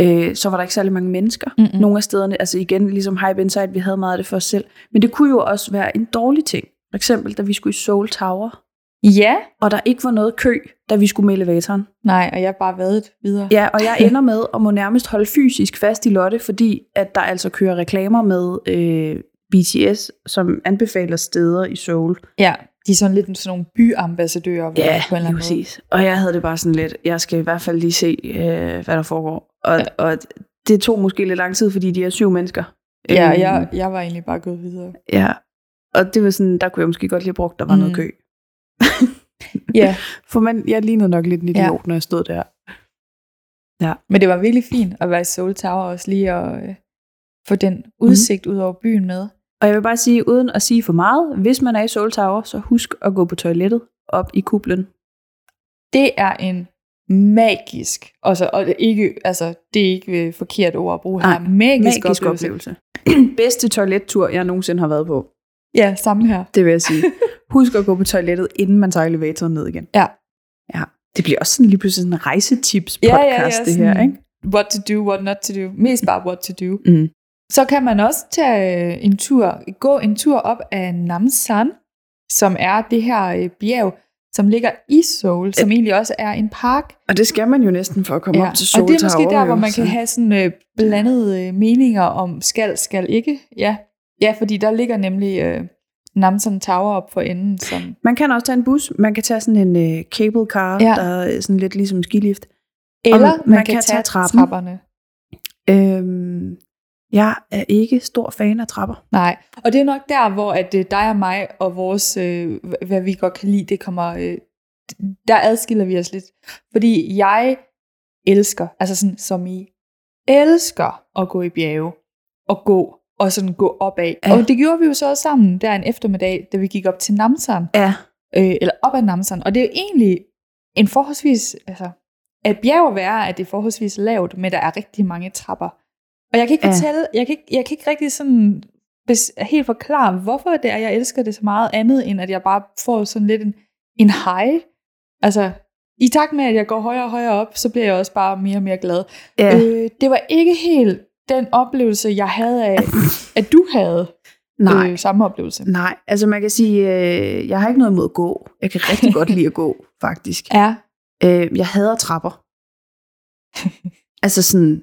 øh, så var der ikke særlig mange mennesker. Mm-mm. Nogle af stederne, altså igen, ligesom Hype Insight, vi havde meget af det for os selv. Men det kunne jo også være en dårlig ting. For eksempel, da vi skulle i Seoul Tower, Ja, og der ikke var noget kø, da vi skulle med elevatoren. nej, og jeg bare været videre. Ja, og jeg ender med at må nærmest holde fysisk fast i Lotte, fordi at der altså kører reklamer med øh, BTS, som anbefaler steder i Seoul. ja. De er sådan lidt sådan nogle byambassadører på en eller anden måde. præcis. Og jeg havde det bare sådan lidt, jeg skal i hvert fald lige se, øh, hvad der foregår. Og, ja. Ja. og det tog måske lidt lang tid, fordi de er syv mennesker. Ja, Øhm, jeg, jeg var egentlig bare gået videre. ja. Og det var sådan, der kunne jeg måske godt lige have brugt, der var mm. noget kø. Ja, For man, jeg lignede nok lidt en idiot, ja. når jeg stod der. men det var virkelig fint at være i Seoul Tower også lige at øh, få den udsigt mm. ud over byen med. Og jeg vil bare sige, uden at sige for meget, hvis man er i Seoul Tower, så husk at gå på toilettet op i kublen. Det er en magisk, altså, og det ikke, altså, det er ikke et forkert ord at bruge her, Nej, magisk, Magisk oplevelse. oplevelse. Bedste toilettur, jeg nogensinde har været på. Ja, samme her. Det vil jeg sige. Husk at gå på toilettet, inden man tager elevatoren ned igen. Ja. Ja. Det bliver også sådan lige pludselig sådan en rejsetips Ja, podcast, ja, ja, det her, ikke? What to do, what not to do. Mest bare what to do. Mm. Så kan man også tage en tur, gå en tur op af Namsan, som er det her øh, bjerg, som ligger i Seoul, som egentlig også er en park. Og det skal man jo næsten for at komme op til Seoul og det er måske der, hvor man kan have sådan øh, blandede øh, meninger om skal, skal ikke. Ja, ja fordi der ligger nemlig øh, Namsan Tower op for enden. Som, Man kan også tage en bus. Man kan tage sådan en uh, cable car, ja. Der er sådan lidt ligesom skilift. eller man man, kan kan, tage tage trappen. trapperne. Øhm, jeg er ikke stor fan af trapper. Nej, og det er nok der, hvor at øh, dig og mig og vores, øh, hvad vi godt kan lide, det kommer, øh, der adskiller vi os lidt. Fordi jeg elsker, altså sådan som I elsker at gå i bjerge og gå og sådan gå opad. Ja. Og det gjorde vi jo så også sammen der en eftermiddag, da vi gik op til Namsan, Ja. øh, eller op ad Namsan. Og det er jo egentlig en forholdsvis, altså, at bjerg være, at det er forholdsvis lavt, men der er rigtig mange trapper. Og jeg kan ikke Ja. fortælle, jeg kan ikke, jeg kan ikke rigtig sådan bes, helt forklare, hvorfor det er, jeg elsker det så meget andet, end at jeg bare får sådan lidt en, en high. Altså, i takt med, at jeg går højere og højere op, så bliver jeg også bare mere og mere glad. ja. Øh, det var ikke helt den oplevelse, jeg havde af, at du havde Nej. øh, samme oplevelse. Nej, altså man kan sige, øh, jeg har ikke noget imod at gå. Jeg kan rigtig godt lide at gå, faktisk. Ja, Øh, jeg hader trapper. altså sådan,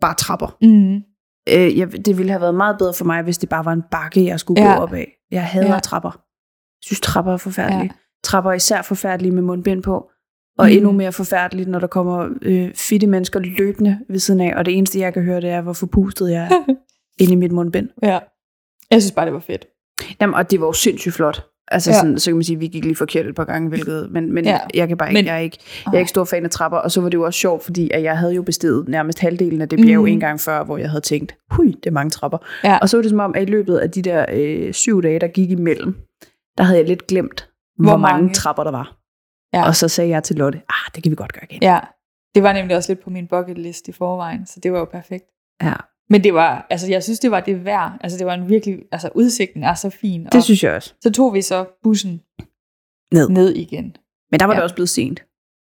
bare trapper. mm, Øh, jeg, det ville have været meget bedre for mig, hvis det bare var en bakke, jeg skulle Ja. gå op af. Jeg hader Ja. trapper. Jeg synes, trapper er forfærdelige. Ja. Trapper er især forfærdelige med mundbind på. Og mm. endnu mere forfærdeligt, når der kommer øh, fitte mennesker løbende ved siden af. Og det eneste, jeg kan høre, det er, hvor forpustet jeg er inde i mit mundbind. ja. Jeg synes bare, det var fedt. Jamen, og det var jo sindssygt flot. Altså Ja. sådan, så kan man sige, at vi gik lige forkert et par gange, hvilket, men, men Ja. jeg kan bare ikke, Men- jeg er ikke, jeg er ikke stor fan af trapper, og så var det jo også sjovt, fordi at jeg havde jo besteget nærmest halvdelen af det bjerg mm. en gang før, hvor jeg havde tænkt, hui, det er mange trapper. Ja. Og så var det som om, at i løbet af de der øh, syv dage, der gik imellem, der havde jeg lidt glemt, hvor, Hvor hvor mange, mange? trapper der var. Ja. Og så sagde jeg til Lotte, ah, det kan vi godt gøre igen. Ja, det var nemlig også lidt på min bucket list i forvejen, så det var jo perfekt. Ja. Men det var, altså jeg synes, det var det værd. Altså det var en virkelig, altså udsigten er så fin. Det og synes jeg også. så tog vi så bussen Ned. ned igen. Men der var Ja. det også blevet sent.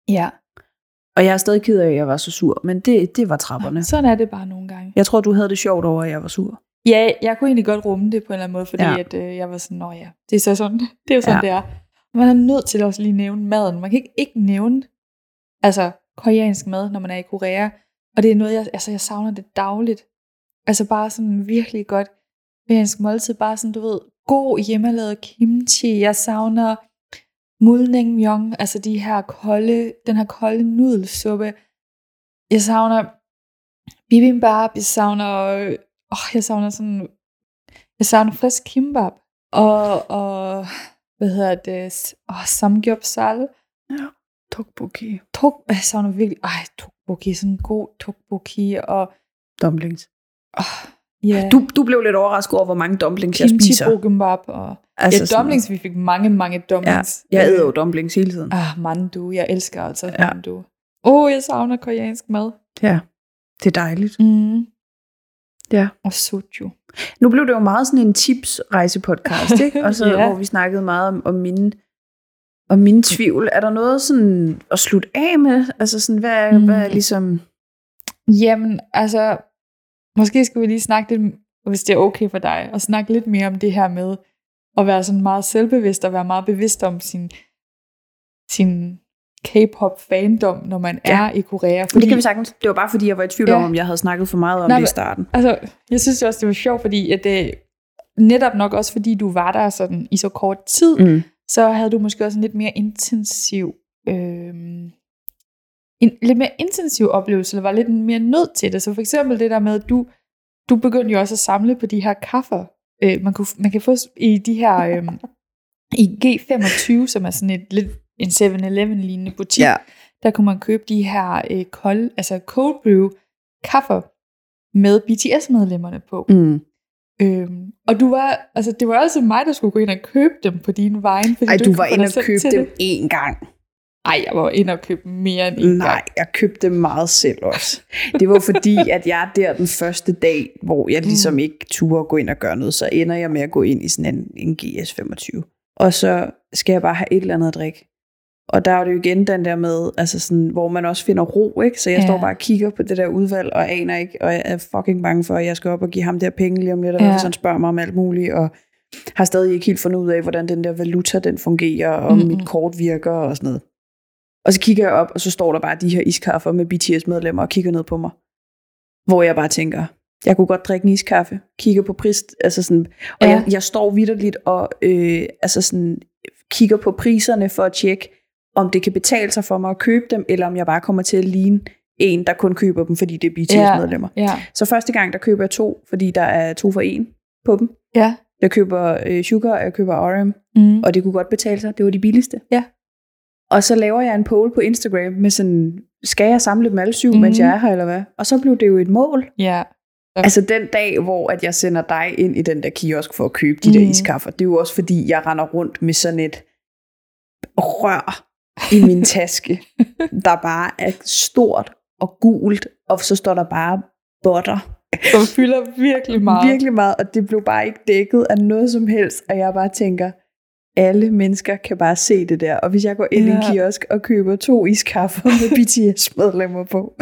Ja, Og jeg er stadig ked af, at jeg var så sur. Men det, det var trapperne. sådan er det bare nogle gange. Jeg tror, du havde det sjovt over, at jeg var sur. Ja, jeg kunne egentlig godt rumme det på en eller anden måde, fordi Ja. at, øh, jeg var sådan, nå ja, det er så sådan, det er jo sådan, ja. det er. Man er nødt til også lige nævne maden. Man kan ikke, ikke nævne altså, koreansk mad, når man er i Korea. Og det er noget, jeg, altså, jeg savner det dagligt. Altså bare sådan virkelig godt koreansk måltid. Bare sådan, du ved, god hjemmelavet kimchi. Jeg savner mulnaengmyeon, altså de her kolde, den her kolde nudelsuppe. Jeg savner bibimbap, jeg savner, åh, jeg savner sådan, jeg savner frisk kimbap, og, og hvad hedder det, åh, samgyeopsal, Tokboki. tok, jeg savner virkelig, ej, tokboki, sådan en god tokboki, og Dumplings. åh, ja, Du, du blev lidt overrasket over, hvor mange dumplings jeg kimchi spiser. bokimbap, og Altså ja, dumplings, vi fik mange, mange dumplings. Jeg Øh, æder jo dumplings hele tiden. Ah, mandu, jeg elsker altså Ja. ja. mandu. Åh, oh, jeg savner koreansk mad. Ja, det er dejligt. Mm. Ja. Og soju. Nu blev det jo meget sådan en tips-rejsepodcast, ikke? Og så, Ja. hvor vi snakkede meget om, om mine om mine tvivl. Er der noget sådan at slutte af med? Altså sådan, hvad, mm. Mm. hvad er ligesom... Jamen, altså, måske skal vi lige snakke lidt, hvis det er okay for dig, og snakke lidt mere om det her med at være sådan meget selvbevidst, og være meget bevidst om sin, sin K-pop fandom, når man Ja. er i Korea. Fordi, det kan vi sagtens. Det var bare fordi, jeg var i tvivl Ja. om, om jeg havde snakket for meget om Nej, det i starten. Altså, jeg synes også, det var sjovt, fordi at det, netop nok også, fordi du var der sådan i så kort tid, Mm. så havde du måske også en lidt mere intensiv øh, en lidt mere intensiv oplevelse, eller var lidt mere nødt til det. Så for eksempel det der med, at du, du begyndte jo også at samle på de her kaffer. Øh, man, kunne, man kan få i de her, øh, i G25, som er sådan et lidt en 7-Eleven lignende butik, Ja. der kunne man købe de her øh, kold, altså cold brew kaffer med BTS-medlemmerne på. Mm. Øhm, og du var, altså det var også mig, der skulle gå ind og købe dem på din vejen. Fordi Ej, du kunne var inde dig og købe til dem én gang. Ej, jeg var inde og købe mere end en Nej, gang. jeg købte dem meget selv også. Det var fordi, at jeg er der den første dag, hvor jeg ligesom ikke turde gå ind og gøre noget, så ender jeg med at gå ind i sådan en, en GS25. Og så skal jeg bare have et eller andet at drikke. Og der er det jo igen den der med, altså sådan, hvor man også finder ro, ikke? Så jeg Ja. står bare og kigger på det der udvalg, og aner ikke, og jeg er fucking bange for, at jeg skal op og give ham der penge lige om lidt, og Ja. han spørger mig om alt muligt, og har stadig ikke helt fundet ud af, hvordan den der valuta, den fungerer, og om Mhm. mit kort virker, og sådan noget. Og så kigger jeg op, og så står der bare de her iskaffer med BTS-medlemmer og kigger ned på mig. Hvor jeg bare tænker, jeg kunne godt drikke en iskaffe. Kigger på pris, altså sådan, og ja. jeg, jeg står vidderligt og øh, altså sådan, kigger på priserne for at tjekke, om det kan betale sig for mig at købe dem, eller om jeg bare kommer til at ligne en, der kun køber dem, fordi det er BTS-medlemmer. Ja, Så første gang, der køber jeg to, fordi der er to for en på dem. ja. Jeg køber øh, Sugar, og jeg køber RM, Mm. og det kunne godt betale sig. Det var de billigste. Ja. Og så laver jeg en poll på Instagram med sådan, skal jeg samle dem alle syv, mm. Mens jeg er her, eller hvad? Og så blev det jo et mål. ja. Altså den dag, hvor at jeg sender dig ind i den der kiosk for at købe de mm. der iskaffer, det er jo også fordi, jeg render rundt med sådan et rør i min taske, der bare er stort og gult, og så står der bare butter. Som fylder virkelig meget. Virkelig meget, og det blev bare ikke dækket af noget som helst, og jeg bare tænker, alle mennesker kan bare se det der. Og hvis jeg går ind ja. i en kiosk og køber to iskaffer med BTS-medlemmer på,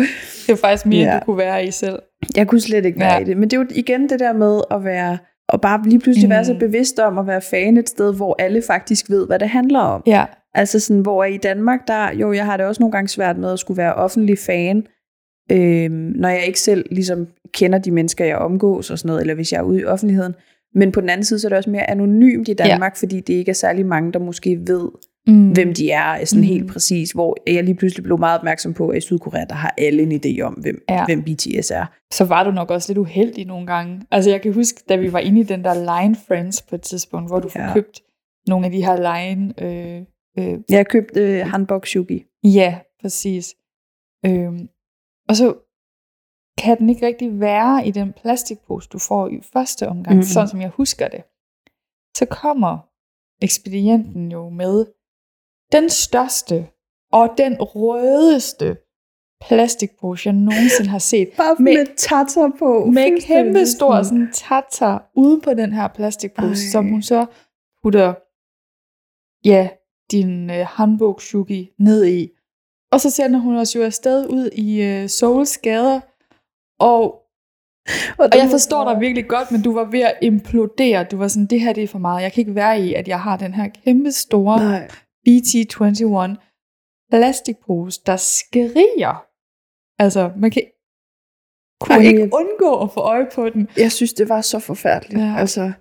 Det er faktisk mere, Ja. end du kunne være i selv. jeg kunne slet ikke være Ja. i det. Men det er jo igen det der med at være, og bare lige pludselig være så Mm. bevidst om at være fan et sted, hvor alle faktisk ved, hvad det handler om. Ja. Altså sådan, hvor i Danmark, der, jo, jeg har det også nogle gange svært med at skulle være offentlig fan, øhm, når jeg ikke selv ligesom kender de mennesker, jeg omgås og sådan noget, eller hvis jeg er ude i offentligheden. Men på den anden side, så er det også mere anonymt i Danmark, ja. fordi det ikke er særlig mange, der måske ved, Mm. hvem de er, sådan Mm. helt præcis, hvor jeg lige pludselig blev meget opmærksom på, at i Sydkorea, der har alle en idé om, hvem, Ja. hvem BTS er. Så var du nok også lidt uheldig nogle gange. Altså jeg kan huske, da vi var inde i den der Line Friends på et tidspunkt, hvor du Ja. købt nogle af de her Line... Øh, øh, Jeg købte øh, Hanbok Shugi. Ja, præcis. Øhm, og så kan den ikke rigtig være i den plastikpose, du får i første omgang, Mhm. mm-hmm. sådan som jeg husker det. Så kommer ekspedienten jo med den største og den rødeste plastikpose, jeg nogensinde har set. Bare med, med tatter på. Med kæmpe stor sådan tatter ude på den her plastikpose, Ej. som hun så putter ja, din uh, hanbog shugi ned i. Og så sender hun os jo afsted ud i uh, Souls gader, og, og, og jeg forstår dig virkelig godt, men du var ved at implodere. Du var sådan, det her det er for meget. Jeg kan ikke være i, at jeg har den her kæmpe store Nej. BT21 plastikpose, der skriger. Altså, man kan kunne Ej, ikke undgå at få øje på den. Jeg synes, det var så forfærdeligt. Ja. Altså,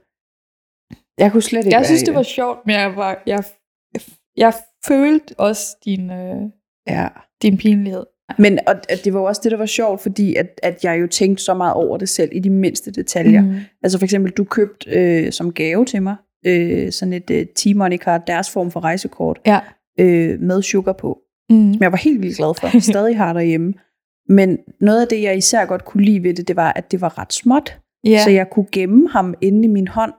jeg kunne slet ikke Jeg synes, det var sjovt, men jeg, var, jeg, jeg følte også din, øh, ja. din pinlighed. Men og, det var også det, der var sjovt, fordi at, at jeg jo tænkte så meget over det selv i de mindste detaljer. Mm. Altså for eksempel, du købte øh, som gave til mig øh, sådan et øh, T-Money card, deres form for rejsekort, ja. øh, med sugar på. Mm. Som jeg var helt vildt glad for. Stadig har derhjemme. Men noget af det, jeg især godt kunne lide ved det, det var, at det var ret småt. Yeah. Så jeg kunne gemme ham inde i min hånd.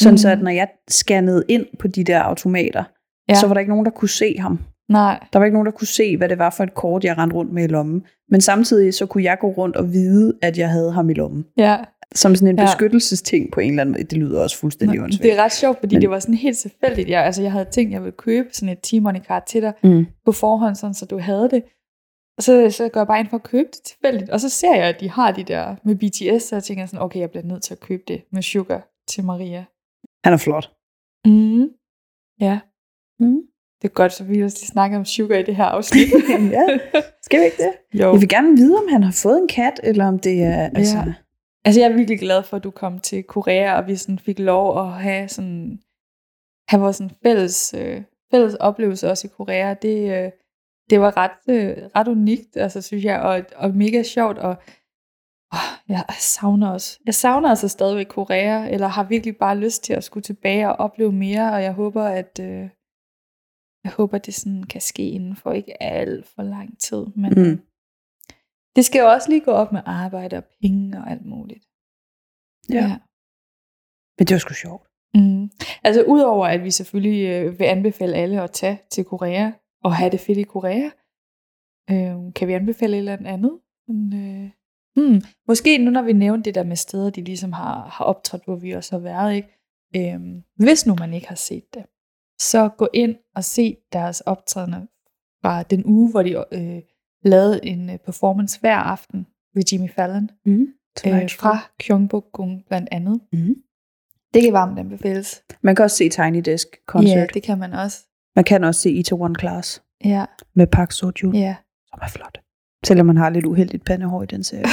Sådan mm. så, at når jeg scannede ind på de der automater, ja. så var der ikke nogen, der kunne se ham. Nej. Der var ikke nogen, der kunne se, hvad det var for et kort, jeg rendte rundt med i lommen. Men samtidig så kunne jeg gå rundt og vide, at jeg havde ham i lommen. Ja. Som sådan en ja. beskyttelsesting på en eller anden måde. Det lyder også fuldstændig åndssvagt. Det er ret sjovt, fordi Men... det var sådan helt tilfældigt. Jeg, altså, jeg havde tænkt, jeg ville købe sådan et T-Money card til dig mm. på forhånd, sådan, så du havde det. Og så, så går jeg bare ind for at købe det tilfældigt. Og så ser jeg, at de har de der med BTS, så jeg tænker sådan, okay, jeg bliver nødt til at købe det med Sugar til Maria. Han er flot. Mm. Ja. Mm. Det er godt, så vi også snakke om Sugar i det her afsnit. ja, skal vi ikke det? Jo. Jeg vil gerne vide, om han har fået en kat, eller om det er... Altså... Ja. altså, jeg er virkelig glad for, at du kom til Korea, og vi sådan fik lov at have sådan have vores sådan fælles, øh, fælles oplevelse også i Korea. Det, øh, det var ret, øh, ret unikt, altså, synes jeg, og, og mega sjovt, og oh, jeg savner også. Jeg savner altså stadigvæk Korea, eller har virkelig bare lyst til at skulle tilbage og opleve mere, og jeg håber, at øh, jeg håber, det sådan kan ske inden for ikke alt for lang tid, men mm. det skal jo også lige gå op med arbejde og penge og alt muligt. Ja. ja. Men det var sgu sjovt. Mm. Altså udover at vi selvfølgelig øh, vil anbefale alle at tage til Korea, og have det fedt i Korea. Øh, kan vi anbefale et eller andet? Men, øh, hmm, måske nu når vi nævner det der med steder, de ligesom har, har optrådt, hvor vi også har været, ikke? Øh, hvis nu man ikke har set det, så gå ind og se deres optrædende fra den uge, hvor de øh, lavede en øh, performance hver aften ved Jimmy Fallon. Mm. Øh, fra Gyeongbokgung blandt andet. Mm. Det kan varmt anbefales. Man kan også se Tiny Desk Concert. Ja, det kan man også. Man kan også se Ita One Class. Ja. Med Park Seo Ja. Som er flot. Selvom man har lidt uheldigt pandehår i den serie.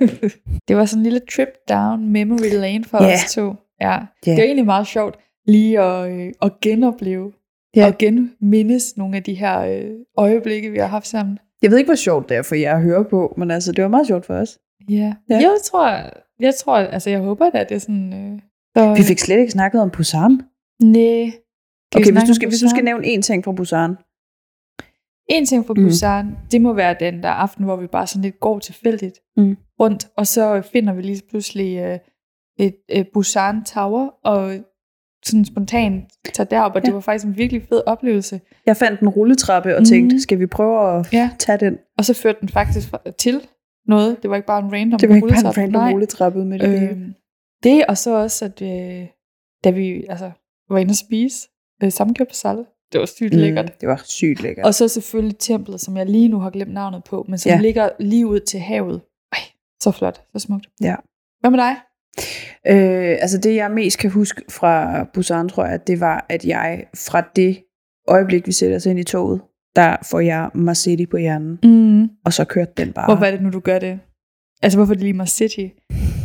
det var sådan en lille trip down memory lane for yeah. os to. Ja. Yeah. Det var egentlig meget sjovt lige at, øh, at genopleve yeah. og genmindes nogle af de her øh, øjeblikke, vi har haft sammen. Jeg ved ikke, hvor sjovt det er for jer at høre på, men altså, det var meget sjovt for os. Ja. ja. Jeg tror, jeg tror, altså jeg håber at det er sådan... Øh, så, vi fik slet ikke snakket om Busan. Nej, okay, hvis du, skal, hvis du skal nævne én ting fra Busan. En ting fra mm. Busan, mm. det må være den der aften, hvor vi bare sådan lidt går tilfældigt mm. rundt, og så finder vi lige pludselig uh, et uh, Busan Tower, og sådan spontant tager derop, og ja. det var faktisk en virkelig fed oplevelse. Jeg fandt en rulletrappe og tænkte, mm. skal vi prøve at ja. tage den? Og så førte den faktisk til noget. Det var ikke bare en random Det var ikke bare en random rulletrappe med det. Øh, det, og så også, at øh, da vi altså, var inde og spise, øh, sammenkøbssalle. Det var sygt mm, lækkert. Det var sygt lækkert. Og så selvfølgelig templet, som jeg lige nu har glemt navnet på, men som ja. ligger lige ud til havet. Ej, så flot, så smukt. Ja. Hvad med dig? Øh, altså det, jeg mest kan huske fra Busan, tror jeg, det var, at jeg fra det øjeblik, vi sætter os ind i toget, der får jeg Marcity på hjernen. Mm. Og så kørte den bare. Hvorfor er det nu, du gør det? Altså, hvorfor er det lige Marcity?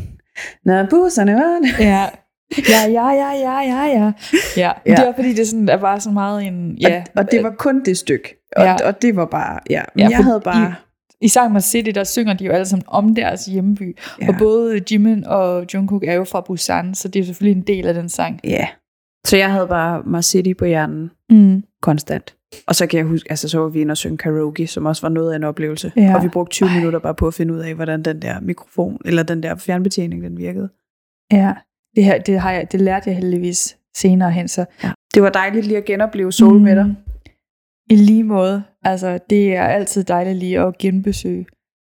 Når busserne var Ja, Ja, ja, ja, ja, ja, ja. Ja, ja. det var fordi, det sådan, der var så meget en... Ja, og, og det var kun det stykke. Og, ja. og det var bare... Ja, men ja, jeg havde bare... I, I Sang City, der synger de jo alle sammen om deres hjemby. Ja. Og både Jimin og Jungkook er jo fra Busan, så det er selvfølgelig en del af den sang. Ja. Så jeg havde bare Mars City på hjernen. Mm. Konstant. Og så kan jeg huske, altså så var vi inde og synge karaoke, som også var noget af en oplevelse. Ja. Og vi brugte 20 Ej. minutter bare på at finde ud af, hvordan den der mikrofon, eller den der fjernbetjening, den virkede. Ja. Det, her, det, har jeg, det lærte jeg heldigvis senere hen. Så Ja. Det var dejligt lige at genopleve Seoul mm. med dig. I lige måde. Altså, det er altid dejligt lige at genbesøge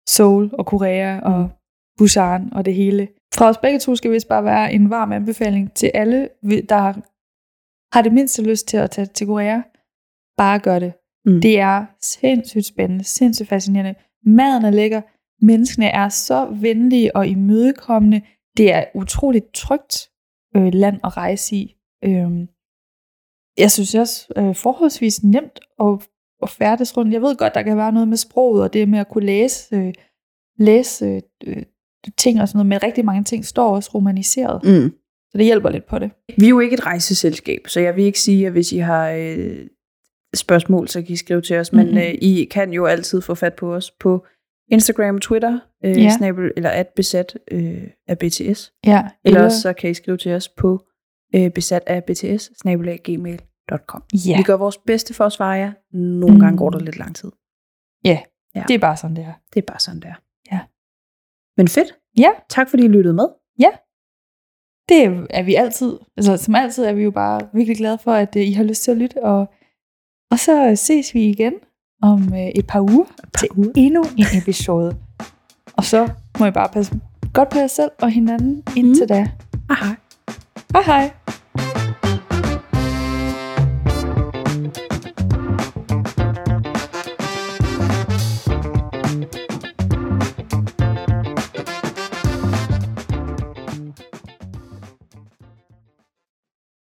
Seoul og Korea og Busan og det hele. Fra os begge to skal vist bare være en varm anbefaling til alle, der har det mindste lyst til at tage til Korea. Bare gør det. Mm. Det er sindssygt spændende, sindssygt fascinerende. Maden er lækker. Menneskene er så venlige og imødekommende. Det er utroligt trygt øh, land at rejse i. Øhm, jeg synes også øh, forholdsvis nemt at, at færdes rundt. Jeg ved godt, der kan være noget med sproget, og det med at kunne læse, øh, læse øh, ting og sådan noget, men rigtig mange ting står også romaniseret. Mm. Så det hjælper lidt på det. Vi er jo ikke et rejseselskab, så jeg vil ikke sige, at hvis I har øh, spørgsmål, så kan I skrive til os. Men Mhm. øh, I kan jo altid få fat på os på Instagram og Twitter, øh, Ja. snabel, eller at besat øh, af BTS. Ja, Eller også så kan I skrive til os på øh, besat af BTS, gmail.com. ja, Vi gør vores bedste for at svare jer. Nogle Mm. gange går der lidt lang tid. Ja. det er bare sådan, det er. Det er bare sådan, der. Ja. Men fedt. Ja. Tak fordi I lyttede med. Det er vi altid. Altså, som altid er vi jo bare virkelig glade for, at øh, I har lyst til at lytte. Og, og så ses vi igen om øh, et par uger til uger. endnu en episode. Og så må I bare passe godt på jer selv og hinanden indtil da. Hej hej. Hej hej.